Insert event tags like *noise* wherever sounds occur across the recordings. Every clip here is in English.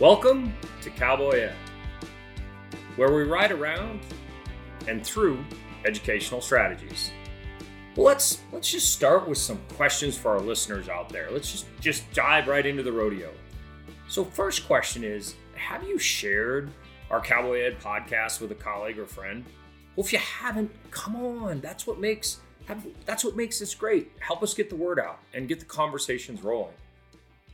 Welcome to Cowboy Ed, where we ride around and through educational strategies. Well, let's let's just start with some questions for our listeners out there. Let's just just dive right into the rodeo. So, first question is: Have you shared our Cowboy Ed podcast with a colleague or friend? Well, if you haven't, come on. That's what makes that's what makes this great. Help us get the word out and get the conversations rolling.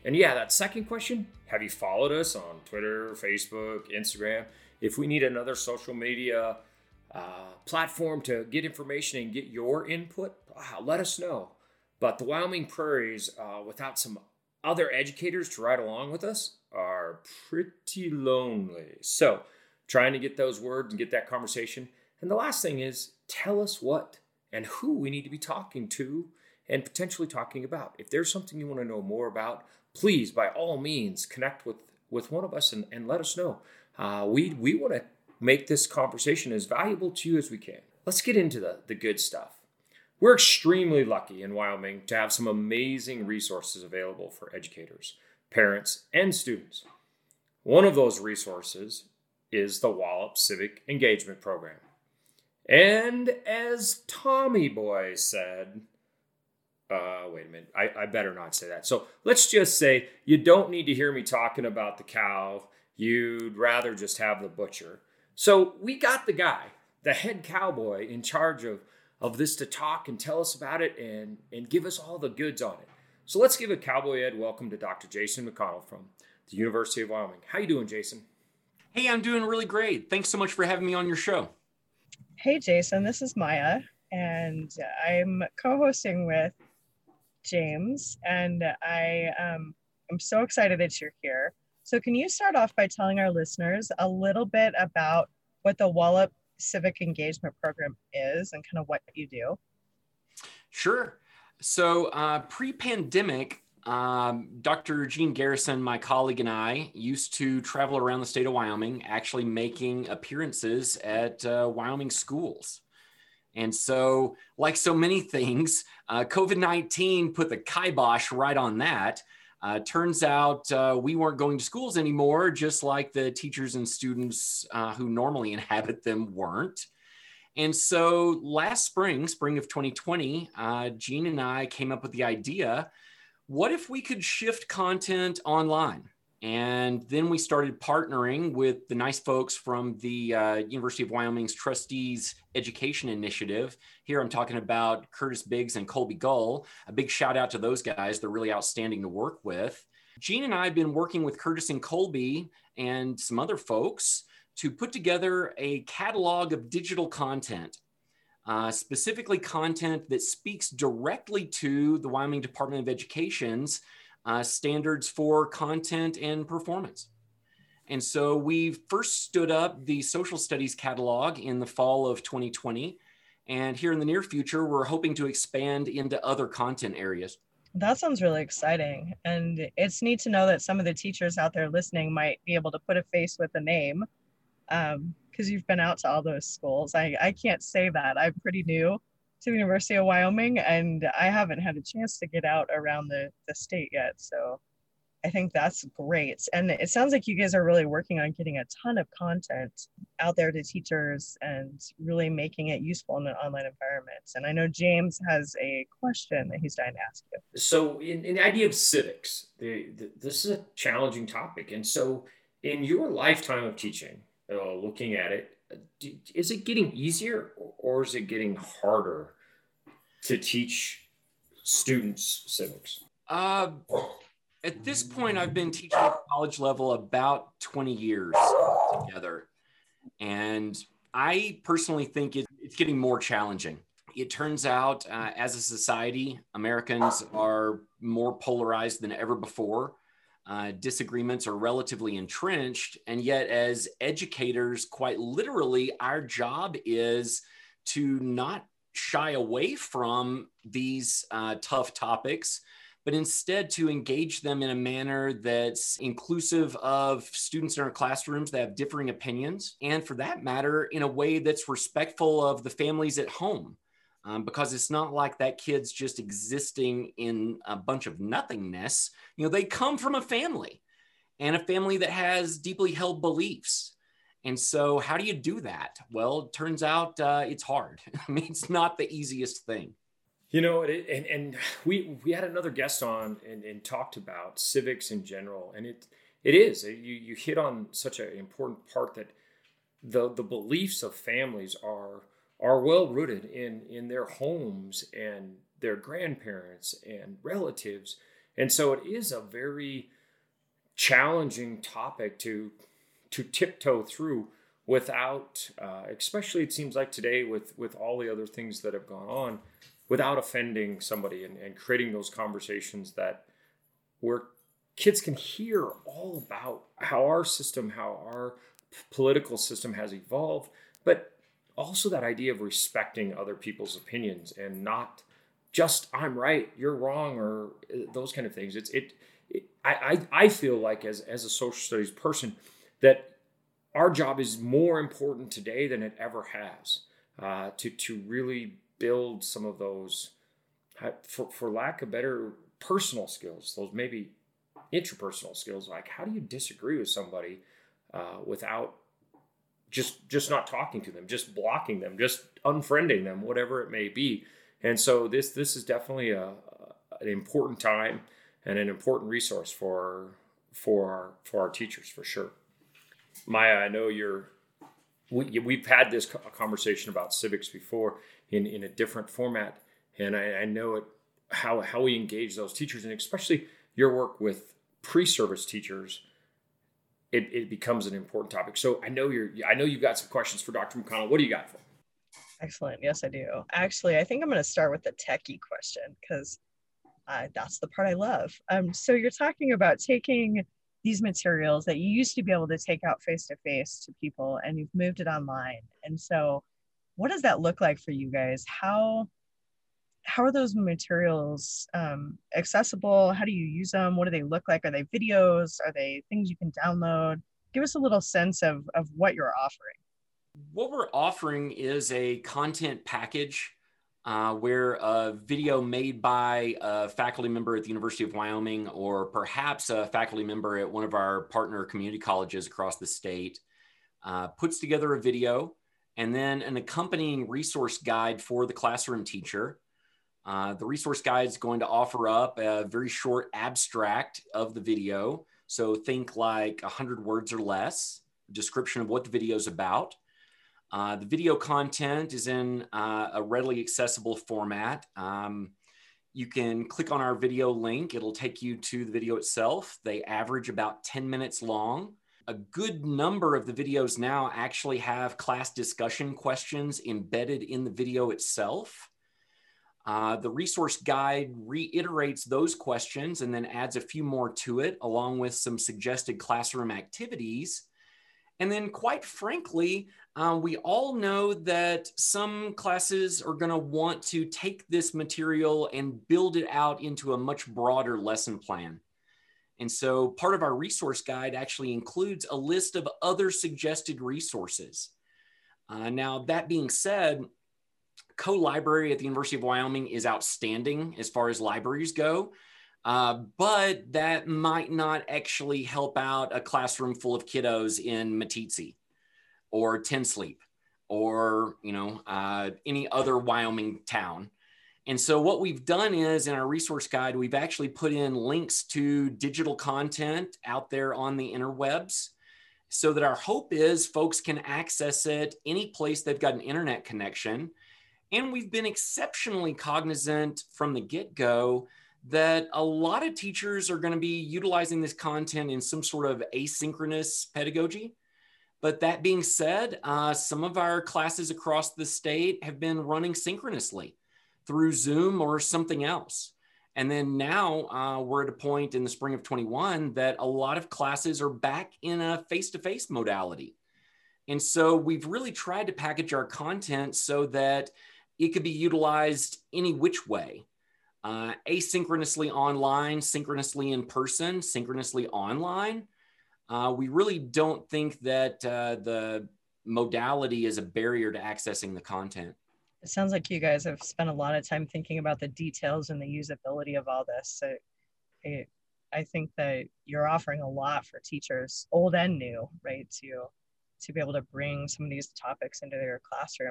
And yeah, that second question have you followed us on Twitter, Facebook, Instagram? If we need another social media uh, platform to get information and get your input, uh, let us know. But the Wyoming Prairies, uh, without some other educators to ride along with us, are pretty lonely. So, trying to get those words and get that conversation. And the last thing is tell us what and who we need to be talking to and potentially talking about. If there's something you want to know more about, please, by all means, connect with, with one of us and, and let us know. Uh, we we want to make this conversation as valuable to you as we can. Let's get into the, the good stuff. We're extremely lucky in Wyoming to have some amazing resources available for educators, parents, and students. One of those resources is the Wallop Civic Engagement Program. And as Tommy Boy said, uh, wait a minute. I, I better not say that. So let's just say you don't need to hear me talking about the cow. You'd rather just have the butcher. So we got the guy, the head cowboy in charge of, of this to talk and tell us about it and, and give us all the goods on it. So let's give a cowboy ed welcome to Dr. Jason McConnell from the University of Wyoming. How you doing, Jason? Hey, I'm doing really great. Thanks so much for having me on your show. Hey, Jason. This is Maya, and I'm co-hosting with James, and I um, am so excited that you're here. So, can you start off by telling our listeners a little bit about what the Wallop Civic Engagement Program is and kind of what you do? Sure. So, uh, pre pandemic, um, Dr. Gene Garrison, my colleague, and I used to travel around the state of Wyoming, actually making appearances at uh, Wyoming schools. And so, like so many things, uh, COVID 19 put the kibosh right on that. Uh, turns out uh, we weren't going to schools anymore, just like the teachers and students uh, who normally inhabit them weren't. And so last spring, spring of 2020, uh, Gene and I came up with the idea what if we could shift content online? And then we started partnering with the nice folks from the uh, University of Wyoming's Trustees Education Initiative. Here I'm talking about Curtis Biggs and Colby Gull. A big shout out to those guys. They're really outstanding to work with. Gene and I have been working with Curtis and Colby and some other folks to put together a catalog of digital content, uh, specifically content that speaks directly to the Wyoming Department of Education's uh, standards for content and performance. And so we first stood up the social studies catalog in the fall of 2020. And here in the near future, we're hoping to expand into other content areas. That sounds really exciting. And it's neat to know that some of the teachers out there listening might be able to put a face with a name because um, you've been out to all those schools. I, I can't say that. I'm pretty new to the University of Wyoming, and I haven't had a chance to get out around the, the state yet. So I think that's great. And it sounds like you guys are really working on getting a ton of content out there to teachers and really making it useful in an online environment. And I know James has a question that he's dying to ask you. So, in, in the idea of civics, the, the, this is a challenging topic. And so, in your lifetime of teaching, uh, looking at it, is it getting easier or is it getting harder to teach students civics? Uh, at this point, I've been teaching at college level about 20 years together. And I personally think it, it's getting more challenging. It turns out, uh, as a society, Americans are more polarized than ever before. Uh, disagreements are relatively entrenched. And yet, as educators, quite literally, our job is to not shy away from these uh, tough topics, but instead to engage them in a manner that's inclusive of students in our classrooms that have differing opinions. And for that matter, in a way that's respectful of the families at home. Um, because it's not like that kid's just existing in a bunch of nothingness. You know, they come from a family. and a family that has deeply held beliefs. And so, how do you do that? Well, it turns out uh, it's hard. *laughs* I mean, it's not the easiest thing. You know, and and we we had another guest on and, and talked about civics in general, and it it is you you hit on such an important part that the the beliefs of families are are well rooted in in their homes and their grandparents and relatives, and so it is a very challenging topic to to tiptoe through without, uh, especially it seems like today with with all the other things that have gone on without offending somebody and, and creating those conversations that where kids can hear all about how our system, how our political system has evolved, but also that idea of respecting other people's opinions and not just I'm right, you're wrong, or uh, those kind of things. It's it. it I, I I feel like as as a social studies person that our job is more important today than it ever has. Uh, to to really build some of those, for, for lack of better personal skills, those maybe interpersonal skills. Like how do you disagree with somebody uh, without just just not talking to them, just blocking them, just unfriending them, whatever it may be. And so this this is definitely a, an important time and an important resource for for our for our teachers for sure. Maya, I know you're we, we've had this conversation about civics before in, in a different format. And I, I know it, how, how we engage those teachers, and especially your work with pre-service teachers, it, it becomes an important topic. So I know you're, I know you've got some questions for Dr. McConnell. What do you got for? Excellent. Yes, I do. Actually, I think I'm going to start with the techie question because uh, that's the part I love. Um, so you're talking about taking these materials that you used to be able to take out face to face to people and you've moved it online. And so what does that look like for you guys? How how are those materials um, accessible? How do you use them? What do they look like? Are they videos? Are they things you can download? Give us a little sense of, of what you're offering. What we're offering is a content package uh, where a video made by a faculty member at the University of Wyoming or perhaps a faculty member at one of our partner community colleges across the state uh, puts together a video and then an accompanying resource guide for the classroom teacher. Uh, the resource guide is going to offer up a very short abstract of the video. So think like 100 words or less, description of what the video is about. Uh, the video content is in uh, a readily accessible format. Um, you can click on our video link. It'll take you to the video itself. They average about 10 minutes long. A good number of the videos now actually have class discussion questions embedded in the video itself. Uh, the resource guide reiterates those questions and then adds a few more to it, along with some suggested classroom activities. And then, quite frankly, uh, we all know that some classes are going to want to take this material and build it out into a much broader lesson plan. And so part of our resource guide actually includes a list of other suggested resources. Uh, now, that being said, Coe Library at the University of Wyoming is outstanding as far as libraries go, uh, but that might not actually help out a classroom full of kiddos in Meeteetse or Ten Sleep or you know uh, any other Wyoming town. And so what we've done is in our resource guide, we've actually put in links to digital content out there on the interwebs so that our hope is folks can access it any place they've got an internet connection. And we've been exceptionally cognizant from the get go that a lot of teachers are going to be utilizing this content in some sort of asynchronous pedagogy. But that being said, uh, some of our classes across the state have been running synchronously through Zoom or something else. And then now uh, we're at a point in the spring of 21 that a lot of classes are back in a face to face modality. And so we've really tried to package our content so that it could be utilized any which way uh, asynchronously online, synchronously in person, synchronously online uh, we really don't think that uh, the modality is a barrier to accessing the content. It sounds like you guys have spent a lot of time thinking about the details and the usability of all this. So I, I think that you're offering a lot for teachers, old and new, right? To to be able to bring some of these topics into their classroom.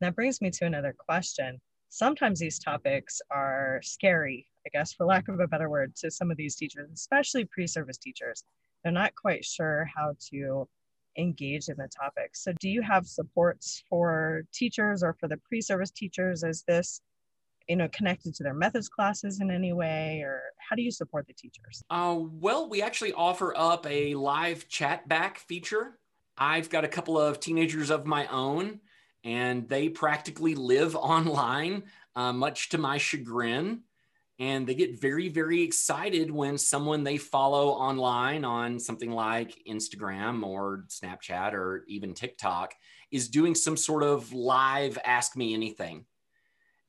And that brings me to another question. Sometimes these topics are scary, I guess, for lack of a better word, to some of these teachers, especially pre-service teachers. They're not quite sure how to engage in the topic. So do you have supports for teachers or for the pre-service teachers? Is this you know connected to their methods classes in any way or how do you support the teachers uh, well we actually offer up a live chat back feature i've got a couple of teenagers of my own and they practically live *laughs* online uh, much to my chagrin. And they get very very excited when someone they follow online on something like instagram or snapchat or even tiktok is doing some sort of live ask me anything.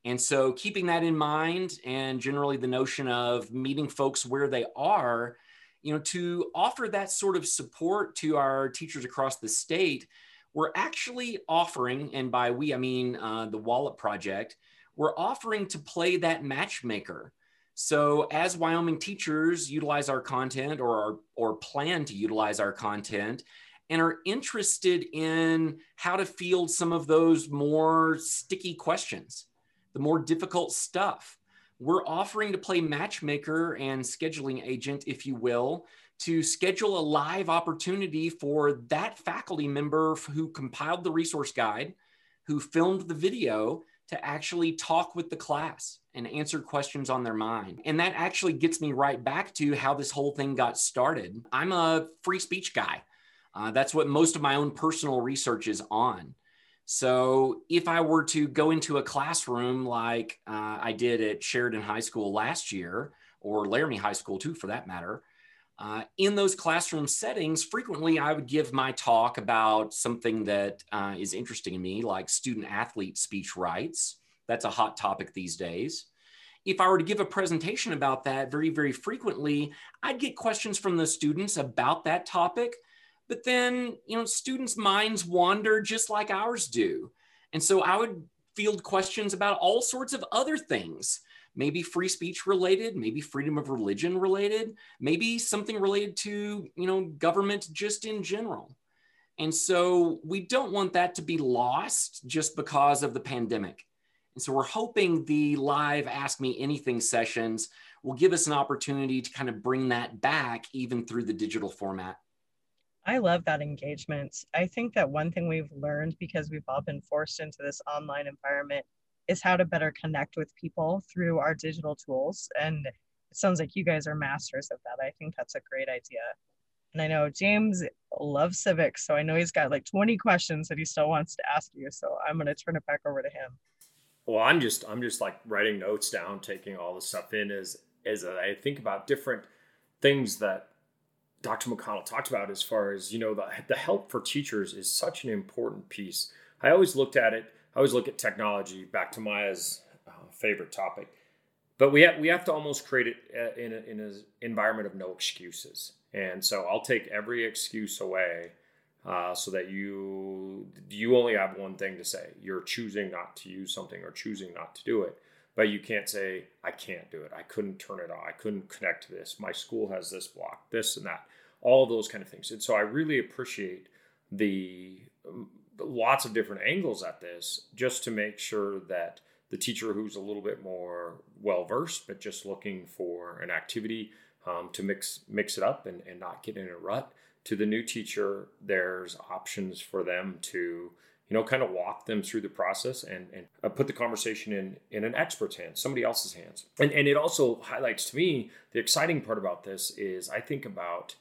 And so, keeping that in mind, and generally the notion of meeting folks where they are, you know, to offer that sort of support to our teachers across the state, we're actually offering, and by we, I mean uh, the Wallop Project, we're offering to play that matchmaker. So, as Wyoming teachers utilize our content or, our, or plan to utilize our content, and are interested in how to field some of those more sticky questions the more difficult stuff. We're offering to play matchmaker and scheduling agent, if you will, to schedule a live opportunity for that faculty member who compiled the resource guide, who filmed the video, to actually talk with the class and answer questions on their mind. And that actually gets me right back to how this whole thing got started. I'm a free speech guy. Uh, that's what most of my own personal research is on. So if I were to go into a classroom like uh, I did at Sheridan High School last year, or Laramie High School too, for that matter, uh, in those classroom settings, frequently I would give my talk about something that uh, is interesting to me, like student athlete speech rights. That's a hot topic these days. If I were to give a presentation about that very, very frequently, I'd get questions from the students about that topic but then you know students minds wander just like ours do and so i would field questions about all sorts of other things maybe free speech related maybe freedom of religion related maybe something related to you know government just in general. And so we don't want that to be lost just because of the pandemic. And so we're hoping the live ask me anything sessions will give us an opportunity to kind of bring that back even through the digital format. I love that engagement. I think that one thing we've learned because we've all been forced into this online environment is how to better connect with people through our digital tools. And it sounds like you guys are masters of that. I think that's a great idea. And I know James loves civics, so I know he's got like 20 questions that he still wants to ask you. So I'm going to turn it back over to him. Well, I'm just I'm just like writing notes down, taking all the stuff in as as I think about different things that Dr. McConnell talked about as far as, you know, the, the help for teachers is such an important piece. I always looked at it, I always look at technology, back to Maya's uh, favorite topic. But we have, we have to almost create it uh, in, a, in an environment of no excuses. And so I'll take every excuse away uh, so that you you only have one thing to say. You're choosing not to use something or choosing not to do it. But you can't say, I can't do it. I couldn't turn it on. I couldn't connect to this. My school has this block, this and that all those kind of things. And so I really appreciate the lots of different angles at this just to make sure that the teacher who's a little bit more well versed, but just looking for an activity um, to mix mix it up and, and not get in a rut. To the new teacher, there's options for them to you know kind of walk them through the process and, and uh, put the conversation in in an expert's hands somebody else's hands and and it also highlights to me the exciting part about this is i think about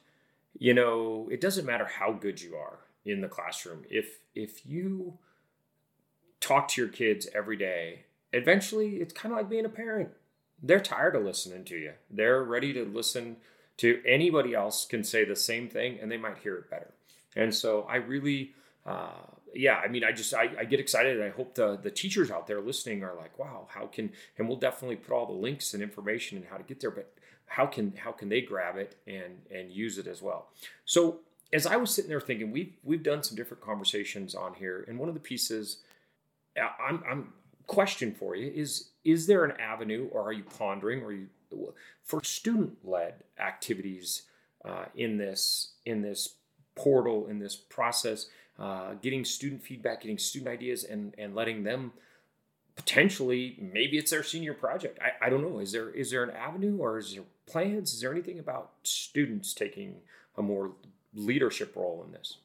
you know, it doesn't matter how good you are in the classroom. If if you talk to your kids every day, eventually it's kind of like being a parent. They're tired of listening to you. They're ready to listen to anybody else can say the same thing and they might hear it better. And so I really uh, yeah, I mean, I just I, I, get excited. I hope the the teachers out there listening are like, wow, how can? And we'll definitely put all the links and information and how to get there. But how can how can they grab it and and use it as well so as i was sitting there thinking we've we've done some different conversations on here and one of the pieces i'm i'm question for you is is there an avenue or are you pondering or you for student-led activities uh, in this in this portal in this process, uh, getting student feedback, getting student ideas, and and letting them potentially maybe it's their senior project. I, I don't know. Is there is there an avenue or is there plans? Is there anything about students taking a more leadership role in this?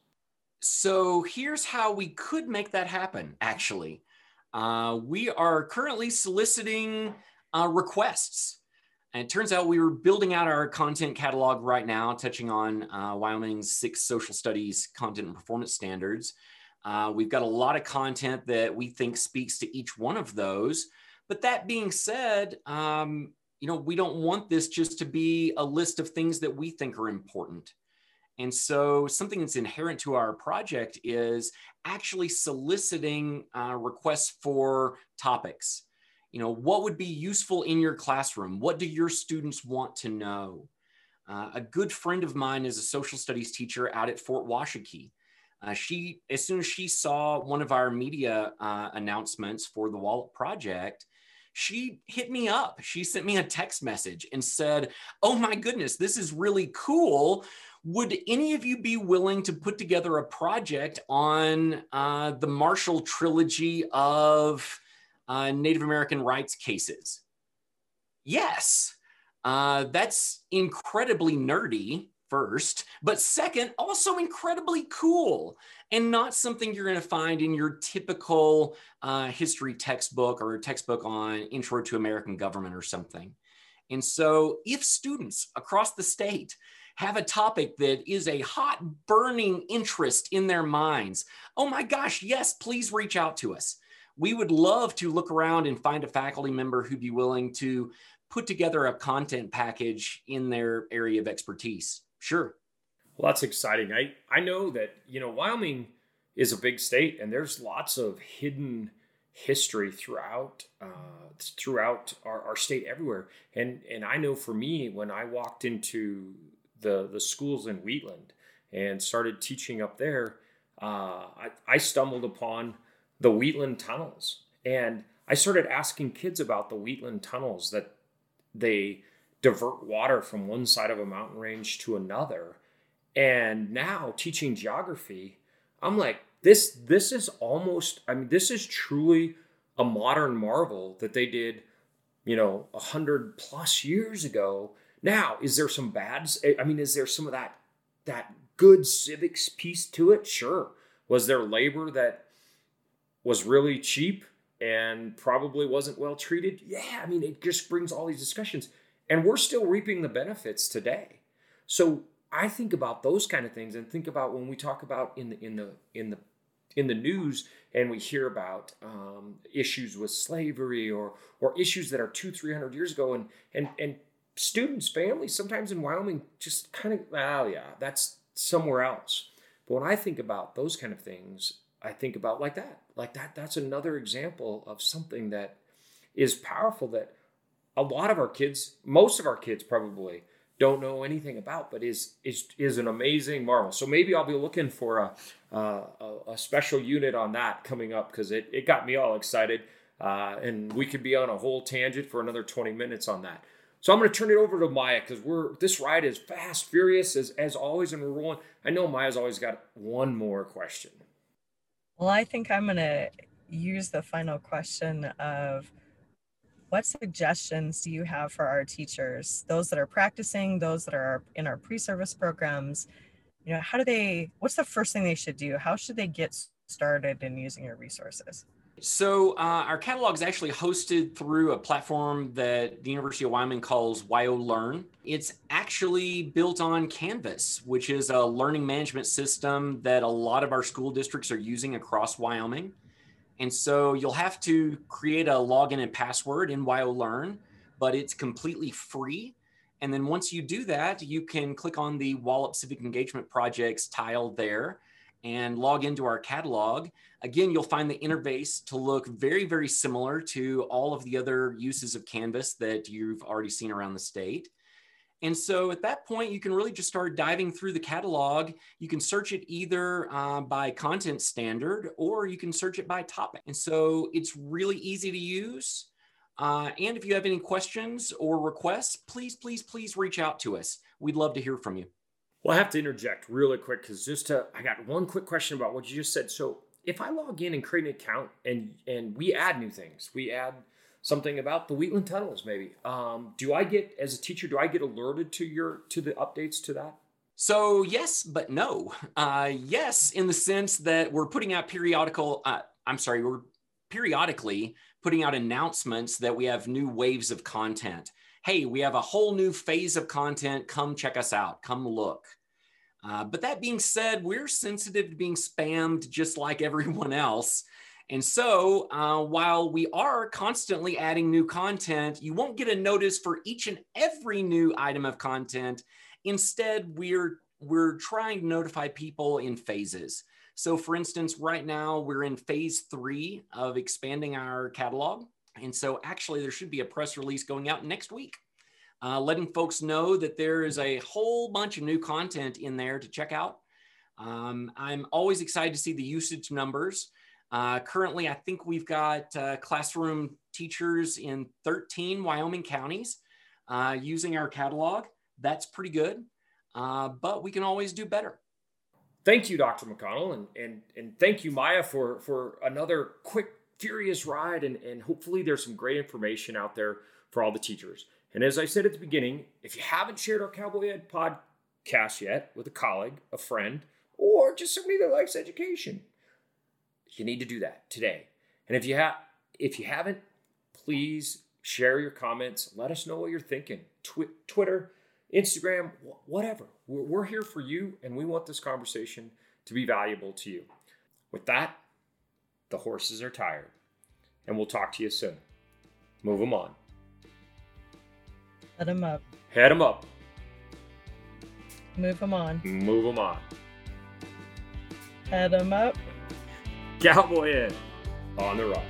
So here's how we could make that happen, actually. Uh, we are currently soliciting uh, requests. And it turns out we were building out our content catalog right now, touching on uh, Wyoming's six social studies content and performance standards. Uh, we've got a lot of content that we think speaks to each one of those. But that being said, um, you know, we don't want this just to be a list of things that we think are important. And so, something that's inherent to our project is actually soliciting uh, requests for topics. You know, what would be useful in your classroom? What do your students want to know? Uh, a good friend of mine is a social studies teacher out at Fort Washakie. Uh, she, as soon as she saw one of our media uh, announcements for the Wallop Project, she hit me up. She sent me a text message and said, Oh my goodness, this is really cool. Would any of you be willing to put together a project on uh, the Marshall trilogy of uh, Native American rights cases? Yes. Uh, that's incredibly nerdy first, but second, also incredibly cool and not something you're going to find in your typical uh, history textbook or a textbook on intro to American government or something. And so, if students across the state have a topic that is a hot, burning interest in their minds, oh my gosh, yes, please reach out to us. We would love to look around and find a faculty member who'd be willing to put together a content package in their area of expertise. Sure. Well, that's exciting. I, I know that, you know, Wyoming is a big state and there's lots of hidden history throughout uh, throughout our, our state everywhere. And and I know for me, when I walked into the the schools in Wheatland and started teaching up there, uh, I, I stumbled upon the Wheatland tunnels. And I started asking kids about the Wheatland tunnels that they divert water from one side of a mountain range to another. And now teaching geography, I'm like, this this is almost I mean, this is truly a modern marvel that they did, you know, a hundred plus years ago. Now, is there some bads? I mean, is there some of that that good civics piece to it? Sure. Was there labor that was really cheap and probably wasn't well treated? Yeah, I mean, it just brings all these discussions and we're still reaping the benefits today. So I think about those kind of things and think about when we talk about in the in the in the in the news and we hear about um, issues with slavery or or issues that are two three hundred years ago and and and students families sometimes in Wyoming just kind of oh yeah that's somewhere else. But when I think about those kind of things, I think about like that like that that's another example of something that is powerful that a lot of our kids, most of our kids probably don't know anything about, but is is is an amazing marvel. So maybe I'll be looking for a uh, a, a, special unit on that coming up because it it got me all excited, uh, and we could be on a whole tangent for another twenty minutes on that. So I'm going to turn it over to Maya because we're this ride is fast, furious as as always, and we're rolling. I know Maya's always got one more question. Well, I think I'm going to use the final question of what suggestions do you have for our teachers, those that are practicing, those that are in our pre-service programs? You know, how do they, what's the first thing they should do? How should they get started in using your resources? So uh, our catalog is actually hosted through a platform that the University of Wyoming calls WyoLearn. It's actually built on Canvas, which is a learning management system that a lot of our school districts are using across Wyoming. And so you'll have to create a login and password in WyoLearn, but it's completely free. And then once you do that, you can click on the Wallop Civic Engagement Projects tile there and log into our catalog. Again, you'll find the interface to look very, very similar to all of the other uses of Canvas that you've already seen around the state. And so at that point, you can really just start diving through the catalog. You can search it either uh, by content standard or you can search it by topic. And so it's really easy to use. Uh, and if you have any questions or requests, please, please, please reach out to us. We'd love to hear from you. Well, I have to interject really quick because just to, I got one quick question about what you just said. So if I log in and create an account and and we add new things, we add something about the Wheatland tunnels, maybe. Um, do I get as a teacher? Do I get alerted to your to the updates to that? So yes, but no. Uh, yes, in the sense that we're putting out periodical. Uh, I'm sorry, we're periodically putting out announcements that we have new waves of content. Hey, we have a whole new phase of content. Come check us out. Come look. Uh, but that being said, we're sensitive to being spammed just like *laughs* everyone else. And so, uh, while we are constantly adding new content, you won't get a notice for each and every new item of content. Instead, we're we're trying to notify people in phases. So, for instance, right now we're in phase three of expanding our catalog. And so, actually, there should be a press release going out next week, uh, letting folks know that there is a whole bunch of new content in there to check out. Um, I'm always excited to see the usage numbers. Uh, currently, I think we've got uh, classroom teachers in 13 Wyoming counties uh, using our catalog. That's pretty good, uh, but we can always do better thank you, Dr. McConnell, and and and thank you, Maya, for for another quick, furious ride, and and hopefully there's some great information out there for all the teachers. And as I said at the beginning, if you haven't shared our Cowboy Ed podcast yet with a colleague, a friend, or just somebody that likes education, you need to do that today. And if you have if you haven't, please share your comments. Let us know what you're thinking. Twi- Twitter, Instagram, whatever. We're, we're here for you, and we want this conversation to be valuable to you. With that, the horses are tired, and we'll talk to you soon. Move them on. Head them up. Head them up. Move them on. Move them on. Head them up. Cowboy Ed on the run.